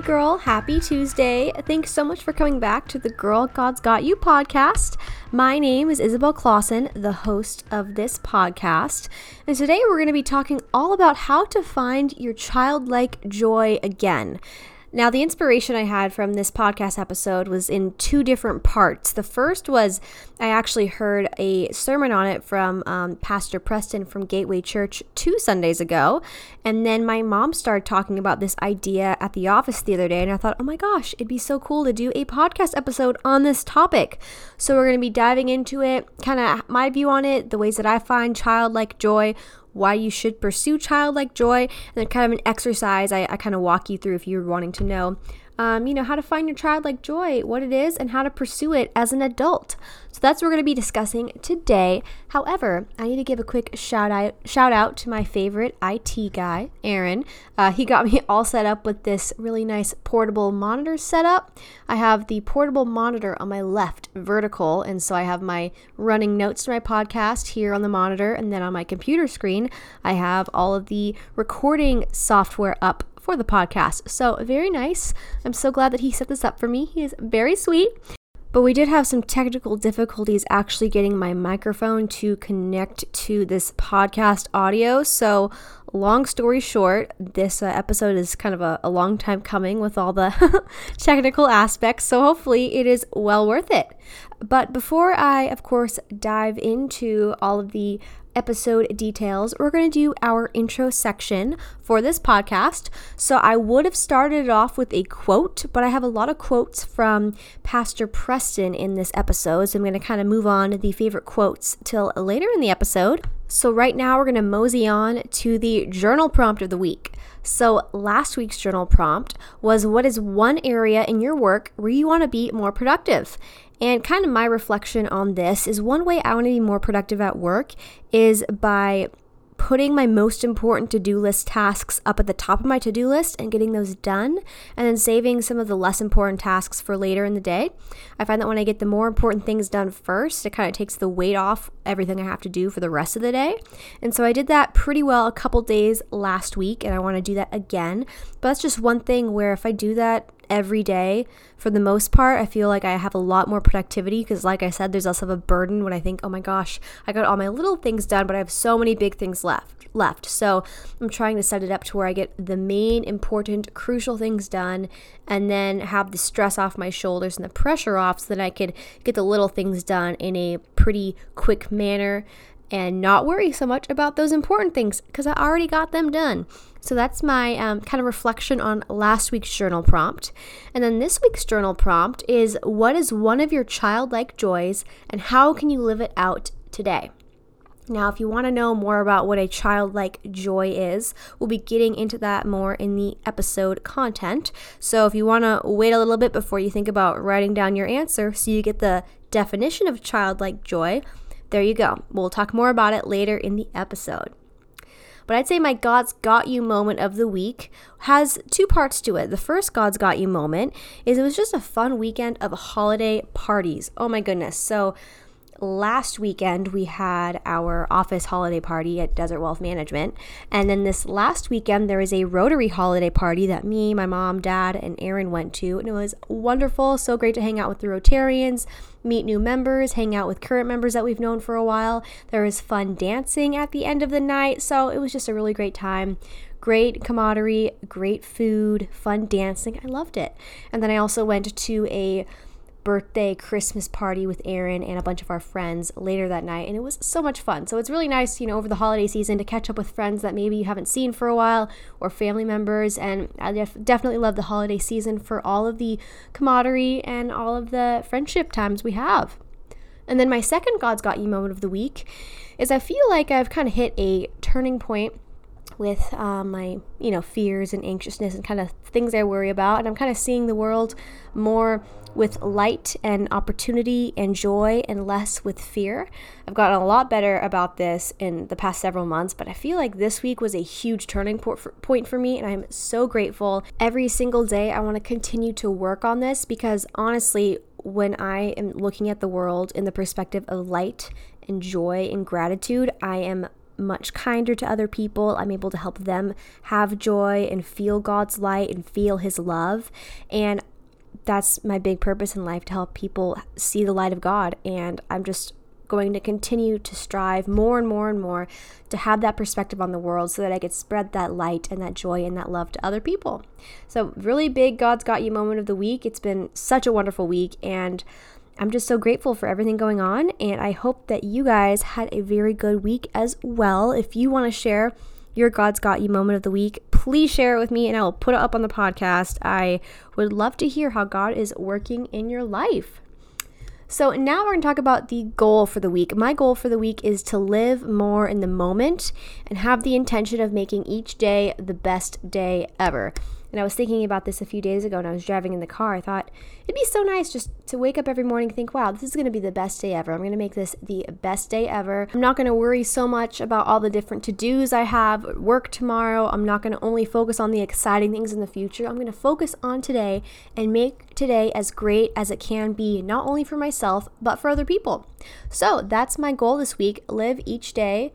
Hey, girl, happy Tuesday. Thanks so much for coming back to the Girl God's Got You podcast. My name is Isabel Clausen, the host of this podcast. And today we're going to be talking all about how to find your childlike joy again. Now, the inspiration I had from this podcast episode was in two different parts. The first was I actually heard a sermon on it from um, Pastor Preston from Gateway Church two Sundays ago. And then my mom started talking about this idea at the office the other day. And I thought, oh my gosh, it'd be so cool to do a podcast episode on this topic. So we're going to be diving into it, kind of my view on it, the ways that I find childlike joy why you should pursue childlike joy, and then kind of an exercise I, I kind of walk you through if you're wanting to know um, you know, how to find your childlike joy, what it is, and how to pursue it as an adult. So that's what we're going to be discussing today. However, I need to give a quick shout out shout out to my favorite IT guy, Aaron. Uh, he got me all set up with this really nice portable monitor setup. I have the portable monitor on my left, vertical, and so I have my running notes to my podcast here on the monitor, and then on my computer screen, I have all of the recording software up for the podcast. So, very nice. I'm so glad that he set this up for me. He is very sweet. But we did have some technical difficulties actually getting my microphone to connect to this podcast audio. So, long story short, this uh, episode is kind of a, a long time coming with all the technical aspects. So, hopefully, it is well worth it. But before I, of course, dive into all of the episode details, we're going to do our intro section for this podcast. So I would have started it off with a quote, but I have a lot of quotes from Pastor Preston in this episode. So I'm going to kind of move on to the favorite quotes till later in the episode. So right now we're going to mosey on to the journal prompt of the week. So, last week's journal prompt was What is one area in your work where you want to be more productive? And kind of my reflection on this is one way I want to be more productive at work is by putting my most important to do list tasks up at the top of my to do list and getting those done, and then saving some of the less important tasks for later in the day. I find that when I get the more important things done first, it kind of takes the weight off everything I have to do for the rest of the day. And so I did that pretty well a couple days last week, and I want to do that again. But that's just one thing where if I do that every day for the most part i feel like i have a lot more productivity because like i said there's less of a burden when i think oh my gosh i got all my little things done but i have so many big things left left so i'm trying to set it up to where i get the main important crucial things done and then have the stress off my shoulders and the pressure off so that i could get the little things done in a pretty quick manner and not worry so much about those important things because I already got them done. So that's my um, kind of reflection on last week's journal prompt. And then this week's journal prompt is what is one of your childlike joys and how can you live it out today? Now, if you want to know more about what a childlike joy is, we'll be getting into that more in the episode content. So, if you want to wait a little bit before you think about writing down your answer so you get the definition of childlike joy, there you go. We'll talk more about it later in the episode. But I'd say my God's Got You moment of the week has two parts to it. The first God's Got You moment is it was just a fun weekend of holiday parties. Oh my goodness. So last weekend we had our office holiday party at Desert Wealth Management. And then this last weekend there was a Rotary holiday party that me, my mom, dad, and Aaron went to. And it was wonderful. So great to hang out with the Rotarians, meet new members, hang out with current members that we've known for a while. There was fun dancing at the end of the night. So it was just a really great time great camaraderie, great food, fun dancing. I loved it. And then I also went to a birthday Christmas party with Aaron and a bunch of our friends later that night, and it was so much fun. So it's really nice, you know, over the holiday season to catch up with friends that maybe you haven't seen for a while or family members. And I def- definitely love the holiday season for all of the camaraderie and all of the friendship times we have. And then my second God's Got You moment of the week is I feel like I've kind of hit a turning point with um, my you know fears and anxiousness and kind of things I worry about and I'm kind of seeing the world more with light and opportunity and joy and less with fear. I've gotten a lot better about this in the past several months, but I feel like this week was a huge turning point for me and I'm so grateful. Every single day I want to continue to work on this because honestly, when I am looking at the world in the perspective of light and joy and gratitude, I am much kinder to other people. I'm able to help them have joy and feel God's light and feel His love. And that's my big purpose in life to help people see the light of God. And I'm just going to continue to strive more and more and more to have that perspective on the world so that I could spread that light and that joy and that love to other people. So, really big God's Got You moment of the week. It's been such a wonderful week. And I'm just so grateful for everything going on, and I hope that you guys had a very good week as well. If you want to share your God's Got You moment of the week, please share it with me and I will put it up on the podcast. I would love to hear how God is working in your life. So, now we're going to talk about the goal for the week. My goal for the week is to live more in the moment and have the intention of making each day the best day ever. And I was thinking about this a few days ago and I was driving in the car. I thought it'd be so nice just to wake up every morning and think, wow, this is going to be the best day ever. I'm going to make this the best day ever. I'm not going to worry so much about all the different to dos I have, work tomorrow. I'm not going to only focus on the exciting things in the future. I'm going to focus on today and make today as great as it can be, not only for myself, but for other people. So that's my goal this week. Live each day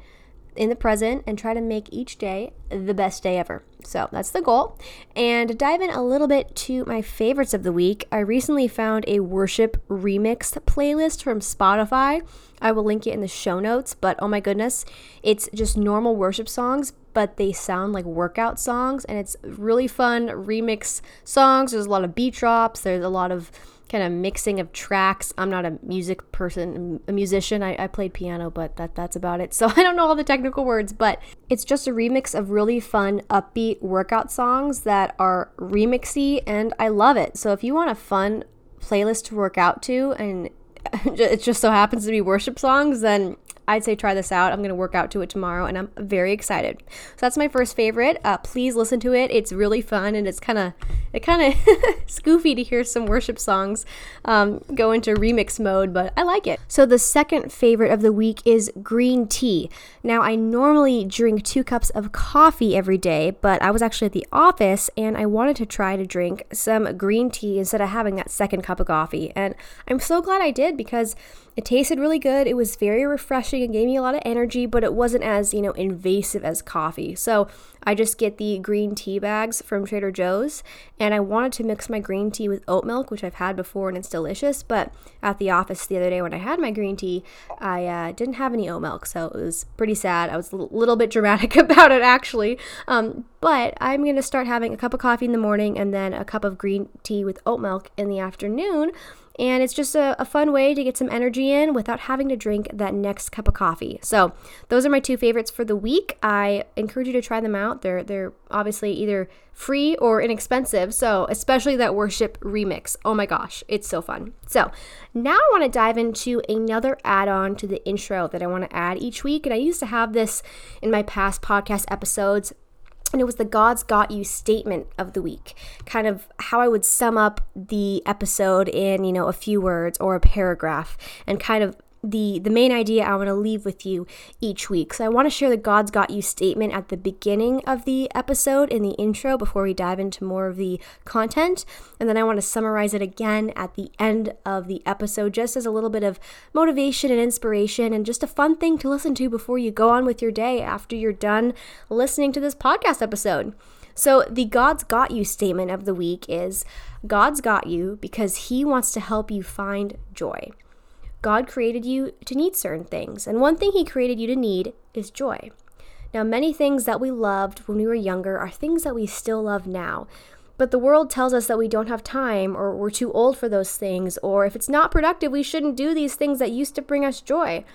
in the present and try to make each day the best day ever. So that's the goal. And dive in a little bit to my favorites of the week. I recently found a worship remix playlist from Spotify. I will link it in the show notes, but oh my goodness, it's just normal worship songs, but they sound like workout songs and it's really fun remix songs. There's a lot of beat drops, there's a lot of kind of mixing of tracks. I'm not a music person, a musician. I, I played piano, but that that's about it. So I don't know all the technical words, but it's just a remix of really fun, upbeat workout songs that are remixy, and I love it. So if you want a fun playlist to work out to, and it just so happens to be worship songs, then I'd say try this out. I'm going to work out to it tomorrow and I'm very excited. So that's my first favorite. Uh, please listen to it. It's really fun and it's kind of it kind of scoofy to hear some worship songs um, go into remix mode, but I like it. So the second favorite of the week is green tea. Now I normally drink two cups of coffee every day, but I was actually at the office and I wanted to try to drink some green tea instead of having that second cup of coffee. And I'm so glad I did because it tasted really good. It was very refreshing and gave me a lot of energy, but it wasn't as, you know, invasive as coffee. So I just get the green tea bags from Trader Joe's, and I wanted to mix my green tea with oat milk, which I've had before and it's delicious. But at the office the other day when I had my green tea, I uh, didn't have any oat milk, so it was pretty sad. I was a little bit dramatic about it actually. Um, but I'm going to start having a cup of coffee in the morning and then a cup of green tea with oat milk in the afternoon and it's just a, a, fun way to get some energy in without having to drink that next cup of coffee. So those are my two favorites for the week. I encourage you to try them out. They're they're obviously either free or inexpensive. So especially that worship remix. Oh my gosh, it's so fun. So now I want to dive into another add-on to the intro that I want to add each week. And I used to have this in my past podcast episodes and it was the God's Got You statement of the week, kind of how I would sum up the episode in, you know, a few words or a paragraph and kind of the the main idea I want to leave with you each week. So I want to share the God's got you statement at the beginning of the episode in the intro before we dive into more of the content, and then I want to summarize it again at the end of the episode just as a little bit of motivation and inspiration and just a fun thing to listen to before you go on with your day after you're done listening to this podcast episode. So, the God's got you statement of the week is God's got you because he wants to help you find joy. God created you to need certain things, and one thing He created you to need is joy. Now, many things that we loved when we were younger are things that we still love now. But the world tells us that we don't have time, or we're too old for those things, or if it's not productive, we shouldn't do these things that used to bring us joy.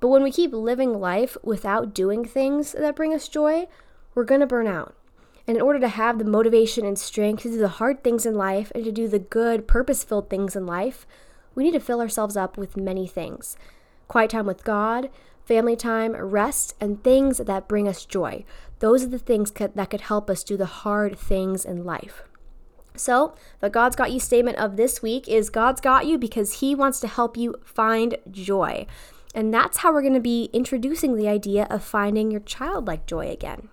But when we keep living life without doing things that bring us joy, we're to burn out. And in order to have the motivation and strength to do the hard things in life and to do the good, purpose filled things in life, we need to fill ourselves up with many things quiet time with God, family time, rest, and things that bring us joy. Those are the things that could help us do the hard things in life. So, the God's Got You statement of this week is God's got you because He wants to help you find joy. And that's how we're going to be introducing the idea of finding your childlike joy again.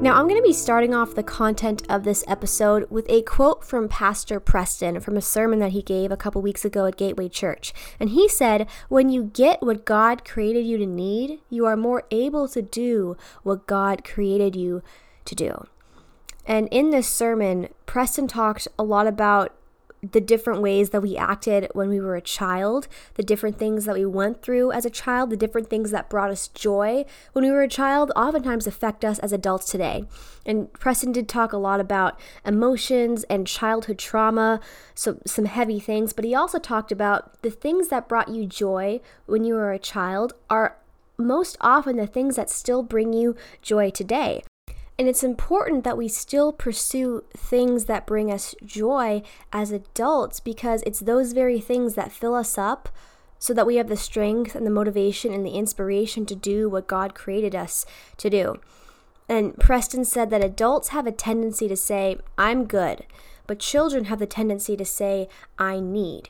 Now, I'm going to be starting off the content of this episode with a quote from Pastor Preston from a sermon that he gave a couple weeks ago at Gateway Church. And he said, When you get what God created you to need, you are more able to do what God created you to do. And in this sermon, Preston talked a lot about the different ways that we acted when we were a child, the different things that we went through as a child, the different things that brought us joy when we were a child, oftentimes affect us as adults today. And Preston did talk a lot about emotions and childhood trauma, so some heavy things, but he also talked about the things that brought you joy when you were a child are most often the things that still bring you joy today. And it's important that we still pursue things that bring us joy as adults because it's those very things that fill us up so that we have the strength and the motivation and the inspiration to do what God created us to do. And Preston said that adults have a tendency to say, I'm good, but children have the tendency to say, I need.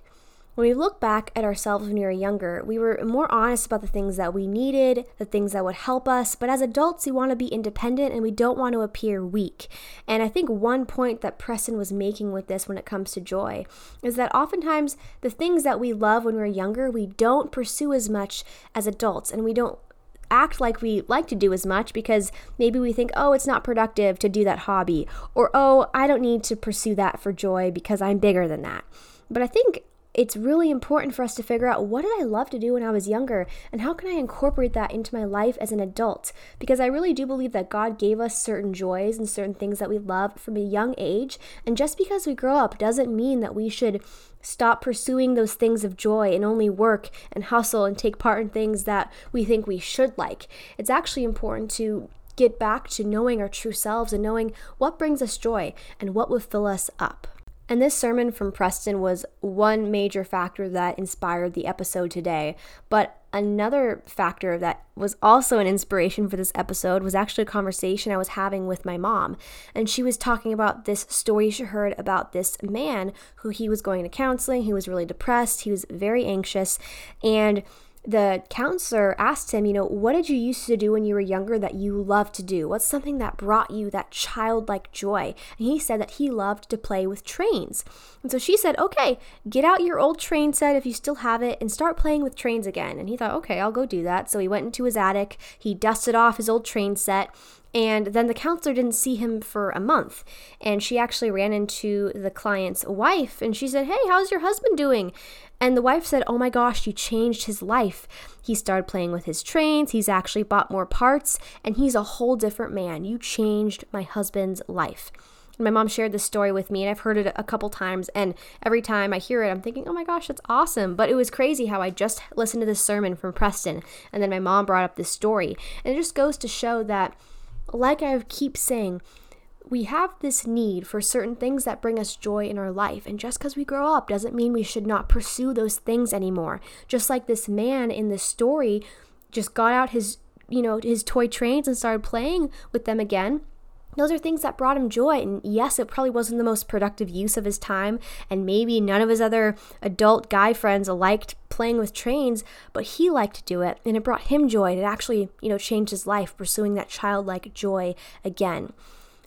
When we look back at ourselves when we were younger, we were more honest about the things that we needed, the things that would help us. But as adults, we want to be independent and we don't want to appear weak. And I think one point that Preston was making with this when it comes to joy is that oftentimes the things that we love when we we're younger, we don't pursue as much as adults and we don't act like we like to do as much because maybe we think, oh, it's not productive to do that hobby, or oh, I don't need to pursue that for joy because I'm bigger than that. But I think it's really important for us to figure out what did I love to do when I was younger and how can I incorporate that into my life as an adult? Because I really do believe that God gave us certain joys and certain things that we love from a young age. And just because we grow up doesn't mean that we should stop pursuing those things of joy and only work and hustle and take part in things that we think we should like. It's actually important to get back to knowing our true selves and knowing what brings us joy and what will fill us up. And this sermon from Preston was one major factor that inspired the episode today. But another factor that was also an inspiration for this episode was actually a conversation I was having with my mom. And she was talking about this story she heard about this man who he was going to counseling. He was really depressed, he was very anxious. And the counselor asked him, you know, what did you used to do when you were younger that you loved to do? What's something that brought you that childlike joy? And he said that he loved to play with trains. And so she said, okay, get out your old train set if you still have it and start playing with trains again. And he thought, okay, I'll go do that. So he went into his attic, he dusted off his old train set, and then the counselor didn't see him for a month. And she actually ran into the client's wife and she said, Hey, how's your husband doing? And the wife said, Oh my gosh, you changed his life. He started playing with his trains. He's actually bought more parts and he's a whole different man. You changed my husband's life. my mom shared this story with me and I've heard it a couple times. And every time I hear it, I'm thinking, oh my gosh, that's awesome. But it was crazy how I just listened to this sermon from Preston and then my mom brought up this story. And it just goes to show that like I keep saying, we have this need for certain things that bring us joy in our life. And just because we grow up doesn't mean we should not pursue those things anymore. Just like this man in the story just got out his, you know, his toy trains and started playing with them again those are things that brought him joy. And yes, it probably wasn't the most productive use of his time. And maybe none of his other adult guy friends liked playing with trains, but he liked to do it. And it brought him joy. And It actually, you know, changed his life, pursuing that childlike joy again.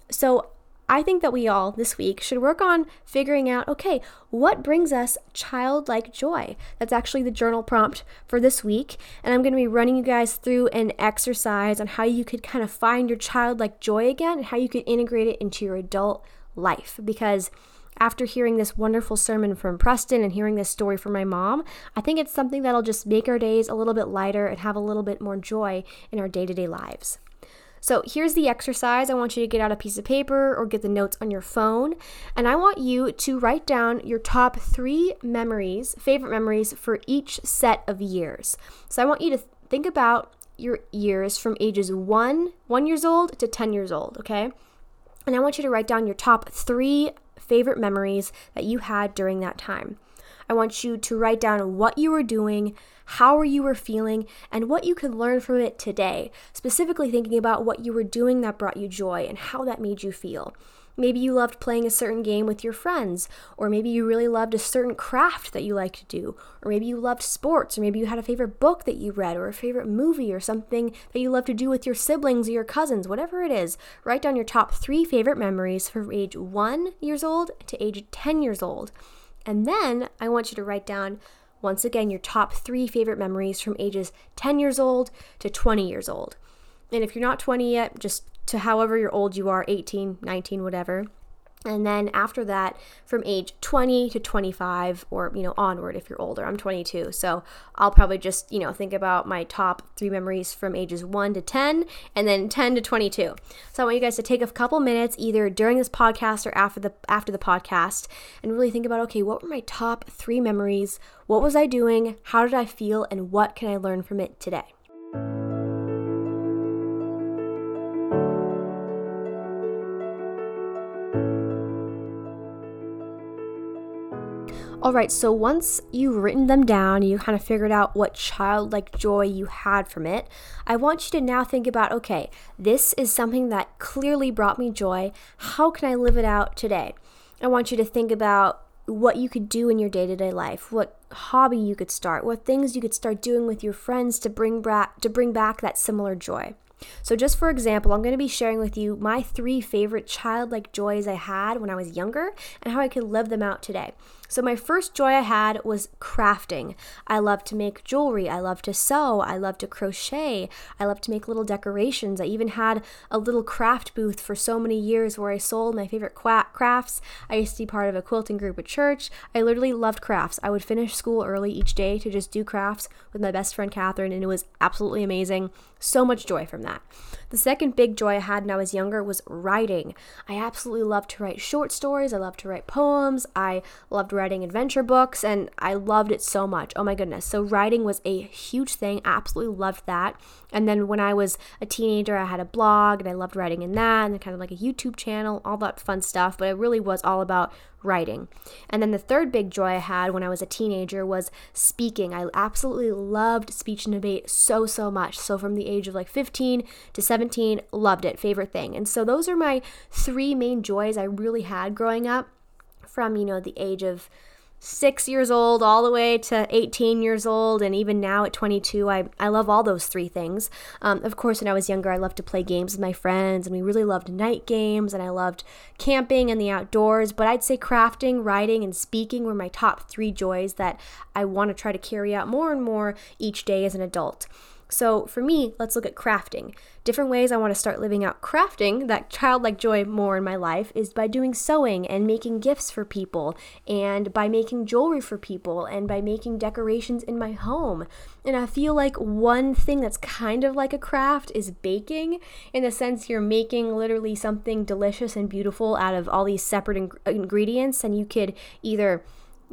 So I think that we all this week should work on figuring out okay, what brings us childlike joy? That's actually the journal prompt for this week. And I'm going to be running you guys through an exercise on how you could kind of find your childlike joy again and how you could integrate it into your adult life. Because after hearing this wonderful sermon from Preston and hearing this story from my mom, I think it's something that'll just make our days a little bit lighter and have a little bit more joy in our day to day lives. So here's the exercise. I want you to get out a piece of paper or get the notes on your phone. And I want you to write down your top three memories, favorite memories for each set of years. So I want you to think about your years from ages one, one years old to 10 years old, okay? And I want you to write down your top three favorite memories that you had during that time. I want you to write down what you were doing, how you were feeling, and what you could learn from it today, specifically thinking about what you were doing that brought you joy and how that made you feel. Maybe you loved playing a certain game with your friends, or maybe you really loved a certain craft that you like to do, or maybe you loved sports, or maybe you had a favorite book that you read, or a favorite movie, or something that you love to do with your siblings or your cousins, whatever it is. Write down your top three favorite memories from age one years old to age 10 years old. And then I want you to write down once again your top three favorite memories from ages 10 years old to 20 years old. And if you're not 20 yet, just to however you're old you are 18, 19, whatever. And then after that, from age 20 to 25, or you know, onward if you're older. I'm 22, so I'll probably just you know think about my top three memories from ages 1 to 10, and then 10 to 22. So I want you guys to take a couple minutes, either during this podcast or after the after the podcast, and really think about okay, what were my top three memories? What was I doing? How did I feel? And what can I learn from it today? All right, so once you've written them down, you kind of figured out what childlike joy you had from it, I want you to now think about okay, this is something that clearly brought me joy. How can I live it out today? I want you to think about what you could do in your day to day life, what hobby you could start, what things you could start doing with your friends to bring back to bring back that similar joy. So, just for example, I'm going to be sharing with you my three favorite childlike joys I had when I was younger and how I could live them out today. So, my first joy I had was crafting. I love to make jewelry. I love to sew. I love to crochet. I love to make little decorations. I even had a little craft booth for so many years where I sold my favorite crafts. I used to be part of a quilting group at church. I literally loved crafts. I would finish school early each day to just do crafts with my best friend Catherine, and it was absolutely amazing. So much joy from that. The second big joy I had when I was younger was writing. I absolutely loved to write short stories. I loved to write poems. I loved writing adventure books, and I loved it so much. Oh my goodness. So, writing was a huge thing. Absolutely loved that. And then when I was a teenager, I had a blog and I loved writing in that and kind of like a YouTube channel, all that fun stuff. But it really was all about writing. And then the third big joy I had when I was a teenager was speaking. I absolutely loved speech and debate so, so much. So from the age of like 15 to 17, loved it, favorite thing. And so those are my three main joys I really had growing up from, you know, the age of six years old all the way to 18 years old and even now at 22 i, I love all those three things. Um, of course when i was younger i loved to play games with my friends and we really loved night games and i loved camping and the outdoors but i'd say crafting writing and speaking were my top three joys that i want to try to carry out more and more each day as an adult so, for me, let's look at crafting. Different ways I want to start living out crafting, that childlike joy more in my life, is by doing sewing and making gifts for people, and by making jewelry for people, and by making decorations in my home. And I feel like one thing that's kind of like a craft is baking, in the sense you're making literally something delicious and beautiful out of all these separate in- ingredients, and you could either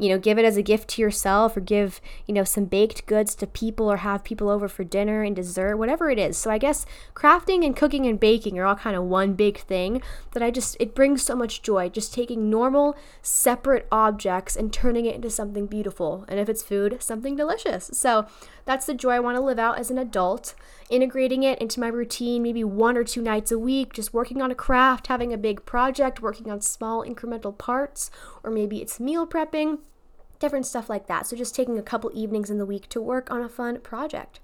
you know, give it as a gift to yourself or give, you know, some baked goods to people or have people over for dinner and dessert, whatever it is. So I guess crafting and cooking and baking are all kind of one big thing that I just, it brings so much joy just taking normal, separate objects and turning it into something beautiful. And if it's food, something delicious. So that's the joy I want to live out as an adult, integrating it into my routine maybe one or two nights a week, just working on a craft, having a big project, working on small incremental parts, or maybe it's meal prepping different stuff like that. So just taking a couple evenings in the week to work on a fun project.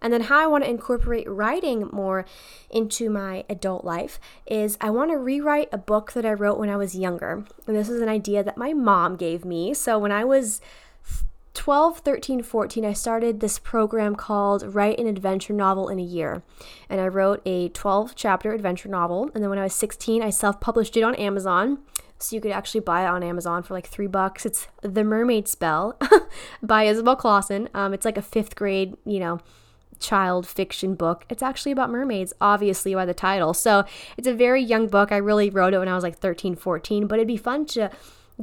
And then, how I want to incorporate writing more into my adult life is I want to rewrite a book that I wrote when I was younger. And this is an idea that my mom gave me. So, when I was 12, 13, 14, I started this program called Write an Adventure Novel in a Year. And I wrote a 12 chapter adventure novel. And then, when I was 16, I self published it on Amazon. So you could actually buy it on Amazon for like three bucks. It's The Mermaid Spell by Isabel Clausen. Um, it's like a fifth grade, you know, child fiction book. It's actually about mermaids, obviously, by the title. So it's a very young book. I really wrote it when I was like 13, 14, but it'd be fun to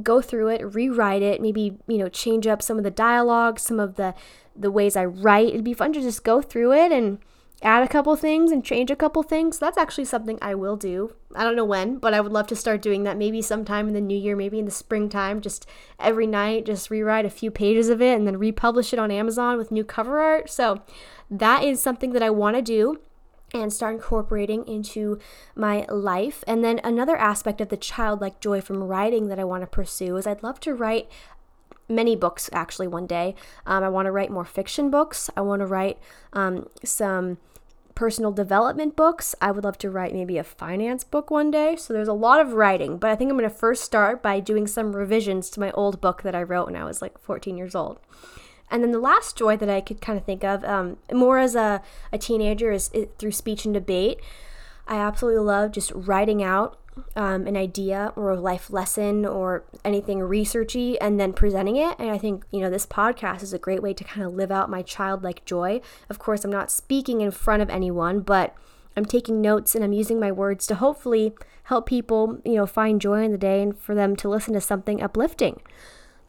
go through it, rewrite it, maybe, you know, change up some of the dialogue, some of the the ways I write. It'd be fun to just go through it and add a couple things and change a couple things. That's actually something I will do. I don't know when, but I would love to start doing that maybe sometime in the new year, maybe in the springtime, just every night, just rewrite a few pages of it and then republish it on Amazon with new cover art. So that is something that I want to do. and start incorporating into my life. And then another aspect of the childlike joy from writing that I want to pursue is I'd love to write many books actually one day. Um, I want to write more fiction books. I want to write um, some personal development books. I would love to write maybe a finance book one day. So there's a lot of writing, but I think I'm going to first start by doing some revisions to my old book that I wrote when I was like 14 years old. And then the last joy that I could kind of think of, um, more as a, a teenager, is, is through speech and debate. I absolutely love just writing out um, an idea or a life lesson or anything researchy and then presenting it. And I think, you know, this podcast is a great way to kind of live out my childlike joy. Of course, I'm not speaking in front of anyone, but I'm taking notes and I'm using my words to hopefully help people, you know, find joy in the day and for them to listen to something uplifting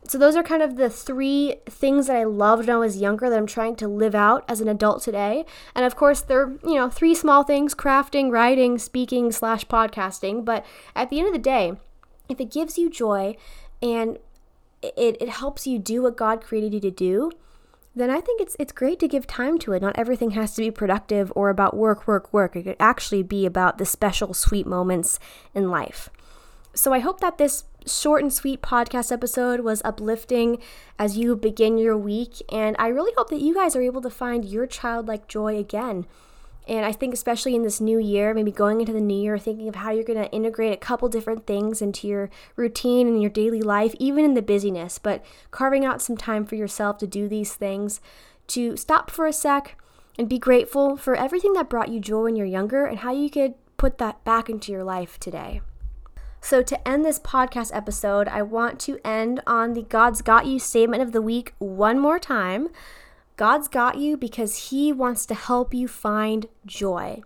so those are kind of the three things that I loved when I was younger that I'm trying to live out as an adult today. And of course, they're, you know, three small things crafting, writing, speaking, slash podcasting. But at the end of the day, if it gives you joy and it, it helps you do what God created you to do, then I think it's it's great to give time to it. Not everything has to be productive or about work, work, work. It could actually be about the special, sweet moments in life. So I hope that this short and sweet podcast episode was uplifting as you begin your week. And I really hope that you guys are able to find your childlike joy again. And I think, especially in this new year, maybe going into the new year, thinking of how you're going to integrate a couple different things into your routine and your daily life, even in the busyness, but carving out some time for yourself to do these things, to stop for a sec and be grateful for everything that brought you joy when you're younger and how you could put that back into your life today. So, to end this podcast episode, I want to end on the God's Got You statement of the week one more time. God's got you because He wants to help you find joy.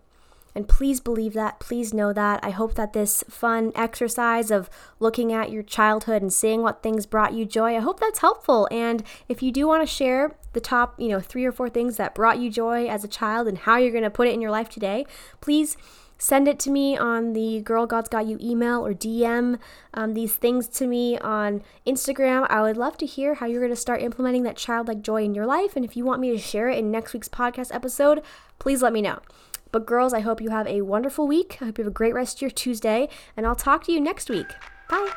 And please believe that. Please know that. I hope that this fun exercise of looking at your childhood and seeing what things brought you joy, I hope that's helpful. And if you do want to share the top, you know, three or four things that brought you joy as a child and how you're going to put it in your life today, please send it to me on the Girl God's Got You email or DM um, these things to me on Instagram. I would love to hear how you're going to start implementing that childlike joy in your life. And if you want me to share it in next week's podcast episode, please let me know. But, girls, I hope you have a wonderful week. I hope you have a great rest of your Tuesday, and I'll talk to you next week. Bye.